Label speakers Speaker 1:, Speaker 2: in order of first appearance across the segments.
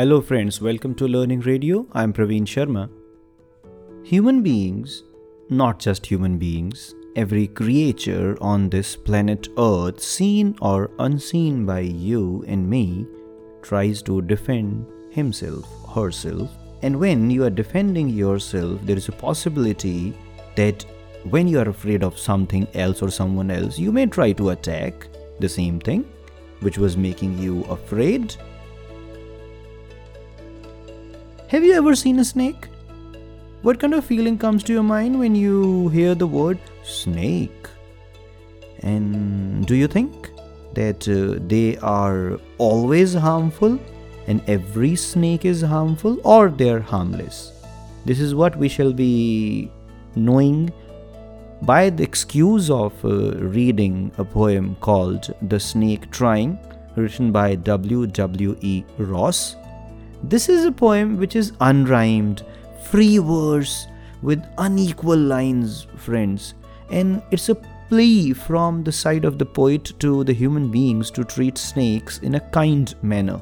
Speaker 1: Hello, friends, welcome to Learning Radio. I'm Praveen Sharma. Human beings, not just human beings, every creature on this planet Earth, seen or unseen by you and me, tries to defend himself, herself. And when you are defending yourself, there is a possibility that when you are afraid of something else or someone else, you may try to attack the same thing which was making you afraid. Have you ever seen a snake? What kind of feeling comes to your mind when you hear the word snake? And do you think that uh, they are always harmful and every snake is harmful or they're harmless? This is what we shall be knowing by the excuse of uh, reading a poem called The Snake Trying, written by W. W. E. Ross. This is a poem which is unrhymed, free verse with unequal lines, friends, and it's a plea from the side of the poet to the human beings to treat snakes in a kind manner.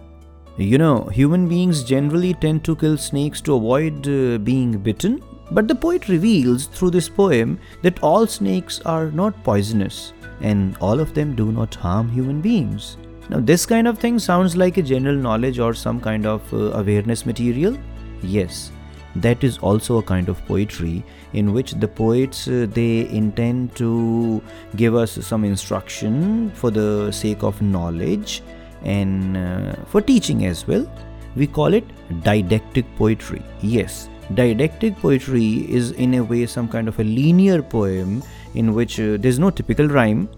Speaker 1: You know, human beings generally tend to kill snakes to avoid uh, being bitten, but the poet reveals through this poem that all snakes are not poisonous and all of them do not harm human beings. Now, this kind of thing sounds like a general knowledge or some kind of uh, awareness material. Yes, that is also a kind of poetry in which the poets uh, they intend to give us some instruction for the sake of knowledge and uh, for teaching as well. We call it didactic poetry. Yes, didactic poetry is in a way some kind of a linear poem in which uh, there's no typical rhyme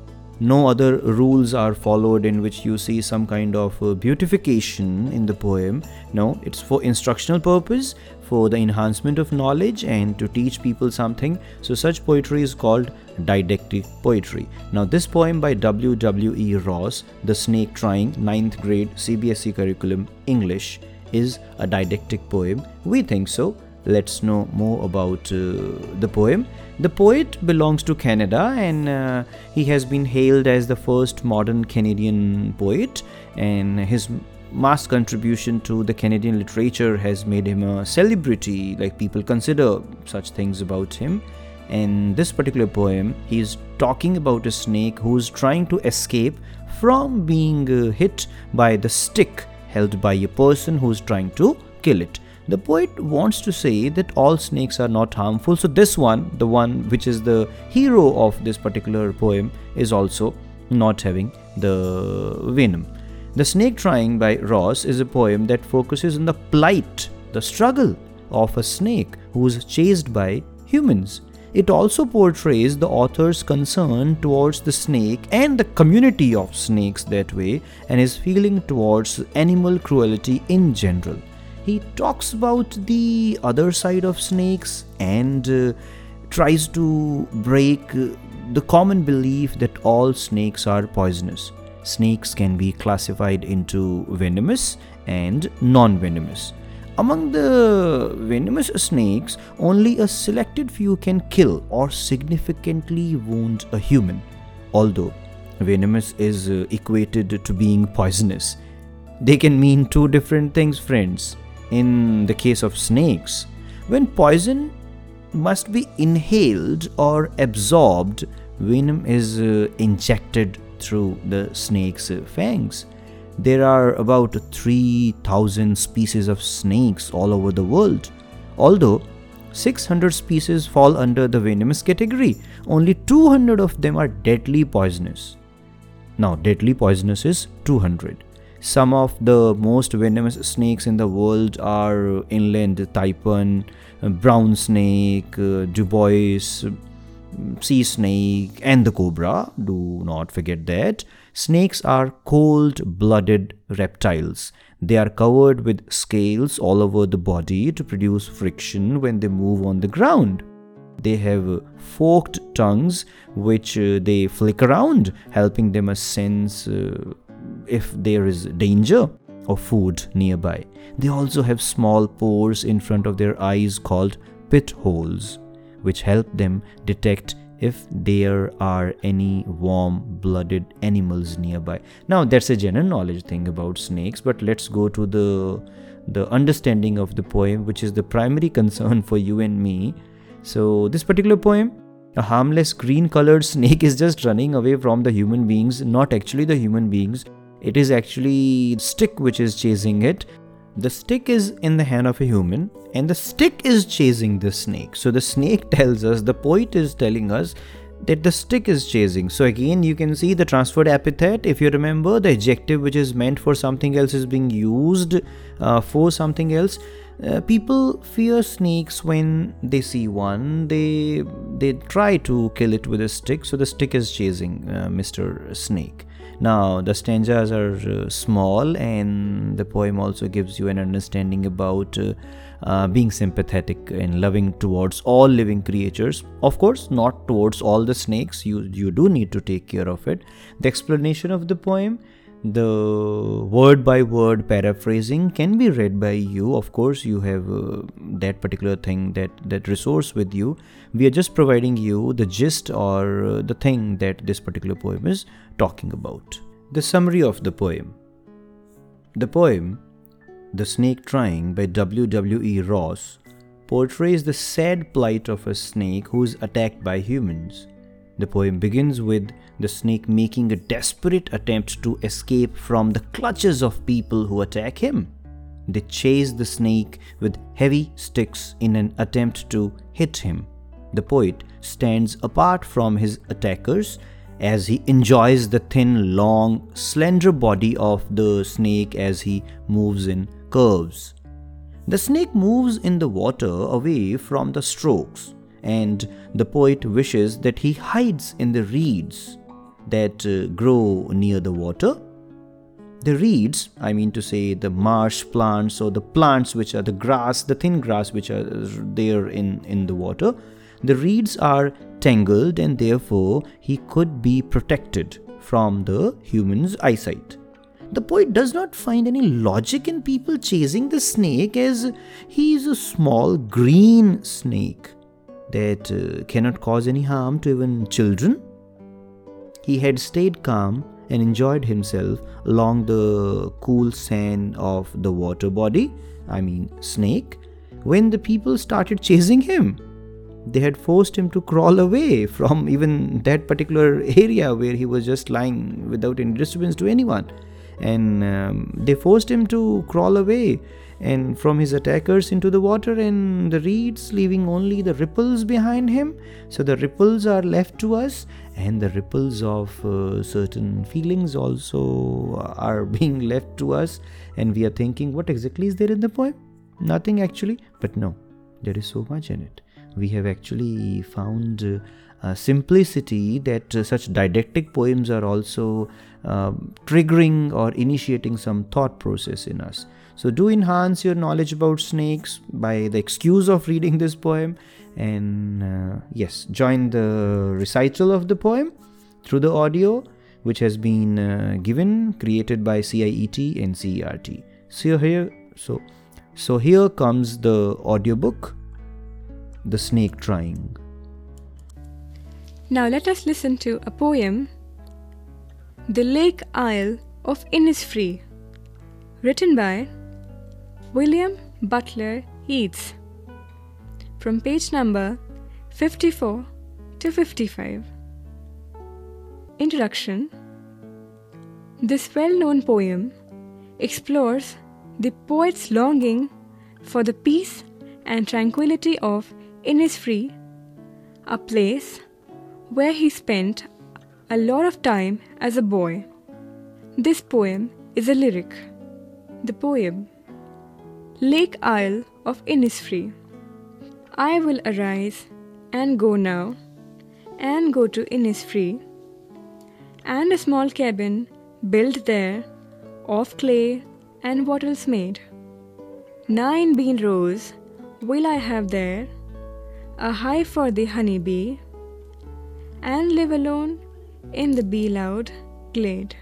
Speaker 1: no other rules are followed in which you see some kind of uh, beautification in the poem. No it's for instructional purpose for the enhancement of knowledge and to teach people something. So such poetry is called didactic poetry. Now this poem by w w e ross the snake trying 9th grade cbse curriculum english is a didactic poem. We think so. Let's know more about uh, the poem. The poet belongs to Canada and uh, he has been hailed as the first modern Canadian poet, and his mass contribution to the Canadian literature has made him a celebrity, like people consider such things about him. In this particular poem, he is talking about a snake who's trying to escape from being uh, hit by the stick held by a person who's trying to kill it the poet wants to say that all snakes are not harmful. So, this one, the one which is the hero of this particular poem, is also not having the venom. The Snake Trying by Ross is a poem that focuses on the plight, the struggle of a snake who is chased by humans. It also portrays the author's concern towards the snake and the community of snakes that way and his feeling towards animal cruelty in general he talks about the other side of snakes and uh, tries to break uh, the common belief that all snakes are poisonous. Snakes can be classified into venomous and non venomous. Among the venomous snakes, only a selected few can kill or significantly wound a human. Although venomous is uh, equated to being poisonous, they can mean two different things, friends in the case of snakes, when poison must be inhaled or absorbed, venom is uh, injected through the snake's fangs. There are about 3000 species of snakes all over the world. Although 600 species fall under the venomous category, only 200 of them are deadly poisonous. Now, deadly poisonous is 200. Some of the most venomous snakes in the world are inland taipan, brown snake, uh, Dubois, sea snake, and the cobra. Do not forget that. Snakes are cold blooded reptiles. They are covered with scales all over the body to produce friction when they move on the ground. They have forked tongues which uh, they flick around, helping them sense uh, if there is danger or food nearby. They also have small pores in front of their eyes called pit holes, which help them detect if there are any warm blooded animals nearby. Now, that's a general knowledge thing about snakes, but let's go to the the understanding of the poem, which is the primary concern for you and me. So, this particular poem, a harmless green colored snake is just running away from the human beings, not actually the human beings. It is actually stick which is chasing it. The stick is in the hand of a human, and the stick is chasing the snake. So the snake tells us, the poet is telling us that the stick is chasing. So again, you can see the transferred epithet. If you remember, the adjective which is meant for something else is being used uh, for something else. Uh, people fear snakes when they see one. They they try to kill it with a stick. So the stick is chasing uh, Mr. Snake. Now, the stanzas are uh, small, and the poem also gives you an understanding about uh, uh, being sympathetic and loving towards all living creatures. Of course, not towards all the snakes, you, you do need to take care of it. The explanation of the poem the word by word paraphrasing can be read by you. Of course you have uh, that particular thing that that resource with you. We are just providing you the gist or uh, the thing that this particular poem is talking about. The summary of the poem. The poem the snake trying by w.w.e ross portrays the sad plight of a snake who is attacked by humans the poem begins with the snake making a desperate attempt to escape from the clutches of people who attack him. They chase the snake with heavy sticks in an attempt to hit him. The poet stands apart from his attackers as he enjoys the thin, long, slender body of the snake as he moves in curves. The snake moves in the water away from the strokes and the poet wishes that he hides in the reeds that uh, grow near the water. The reeds, I mean to say the marsh plants or the plants which are the grass, the thin grass which are there in, in the water, the reeds are tangled and therefore he could be protected from the human's eyesight. The poet does not find any logic in people chasing the snake as he is a small green snake that uh, cannot cause any harm to even children. He had stayed calm and enjoyed himself along the cool sand of the water body, I mean, snake, when the people started chasing him. They had forced him to crawl away from even that particular area where he was just lying without any disturbance to anyone. And um, they forced him to crawl away and from his attackers into the water and the reeds leaving only the ripples behind him. So the ripples are left to us and the ripples of uh, certain feelings also are being left to us and we are thinking what exactly is there in the poem? Nothing actually but no there is so much in it. We have actually found uh, simplicity that uh, such didactic poems are also uh, triggering or initiating some thought process in us so, do enhance your knowledge about snakes by the excuse of reading this poem, and uh, yes, join the recital of the poem through the audio, which has been uh, given, created by CIET and CERT. So here, so so here comes the audiobook, The Snake Trying.
Speaker 2: Now let us listen to a poem, The Lake Isle of Innisfree, written by William Butler Yeats from page number 54 to 55. Introduction This well known poem explores the poet's longing for the peace and tranquility of Innisfree, a place where he spent a lot of time as a boy. This poem is a lyric. The poem Lake Isle of Innisfree. I will arise and go now, and go to Innisfree, and a small cabin built there of clay and wattles made. Nine bean rows will I have there, a hive for the honey bee, and live alone in the bee loud glade.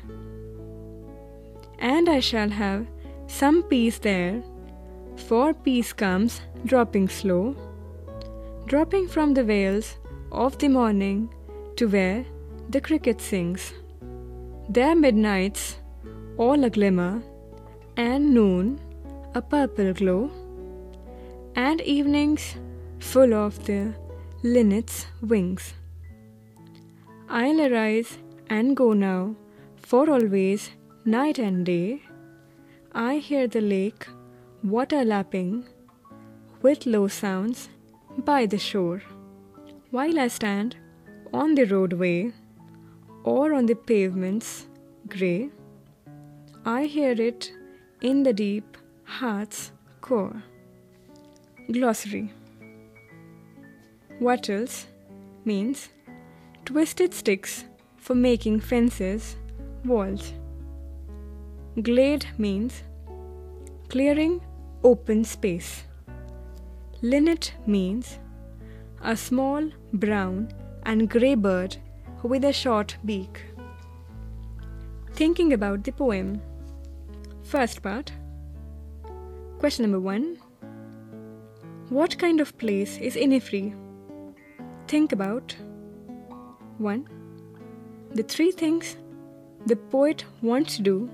Speaker 2: And I shall have some peace there for peace comes dropping slow, dropping from the vales of the morning to where the cricket sings. There midnights all a glimmer, and noon a purple glow, and evenings full of the linnet's wings. I'll arise and go now, for always, night and day. I hear the lake, water lapping, with low sounds by the shore. While I stand on the roadway or on the pavements grey, I hear it in the deep heart's core. Glossary Wattles means twisted sticks for making fences, walls. Glade means clearing open space. Linnet means a small brown and grey bird with a short beak. Thinking about the poem. First part. Question number one What kind of place is Innisfree? Think about 1. The three things the poet wants to do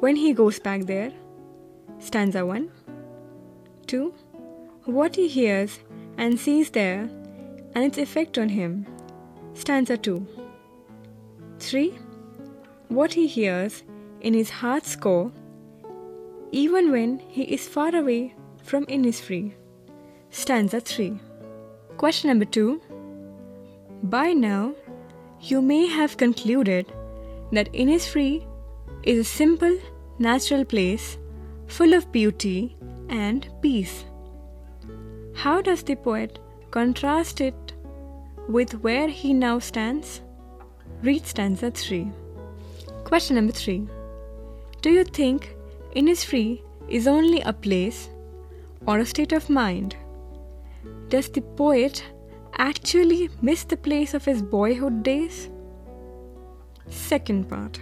Speaker 2: when he goes back there. Stanza 1. 2. What he hears and sees there and its effect on him. Stanza 2. 3. What he hears in his heart's core, even when he is far away from Innisfree. Stanza 3. Question number 2. By now, you may have concluded that Innisfree is a simple, natural place full of beauty and peace. How does the poet contrast it with where he now stands? Read stanza 3. Question number 3. Do you think Innisfree is only a place or a state of mind? Does the poet actually miss the place of his boyhood days? Second part.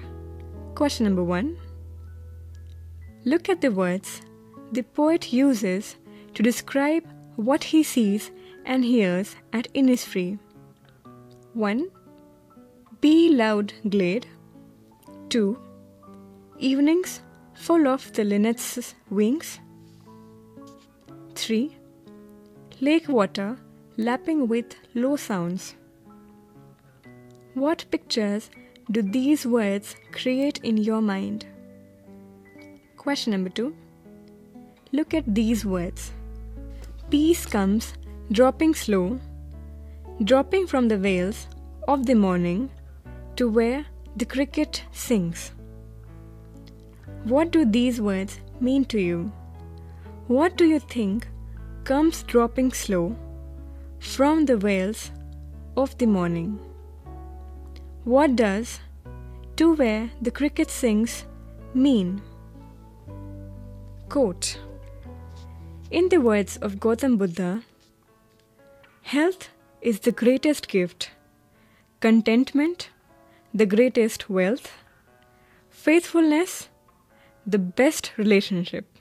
Speaker 2: Question number 1. Look at the words the poet uses to describe what he sees and hears at Innisfree. 1. Bee loud glade. 2. Evenings full of the linnet's wings. 3. Lake water lapping with low sounds. What pictures do these words create in your mind? Question number 2. Look at these words. Peace comes dropping slow, dropping from the vales of the morning to where the cricket sings. What do these words mean to you? What do you think comes dropping slow from the vales of the morning? What does to where the cricket sings mean? Quote In the words of Gautam Buddha, health is the greatest gift, contentment the greatest wealth, faithfulness the best relationship.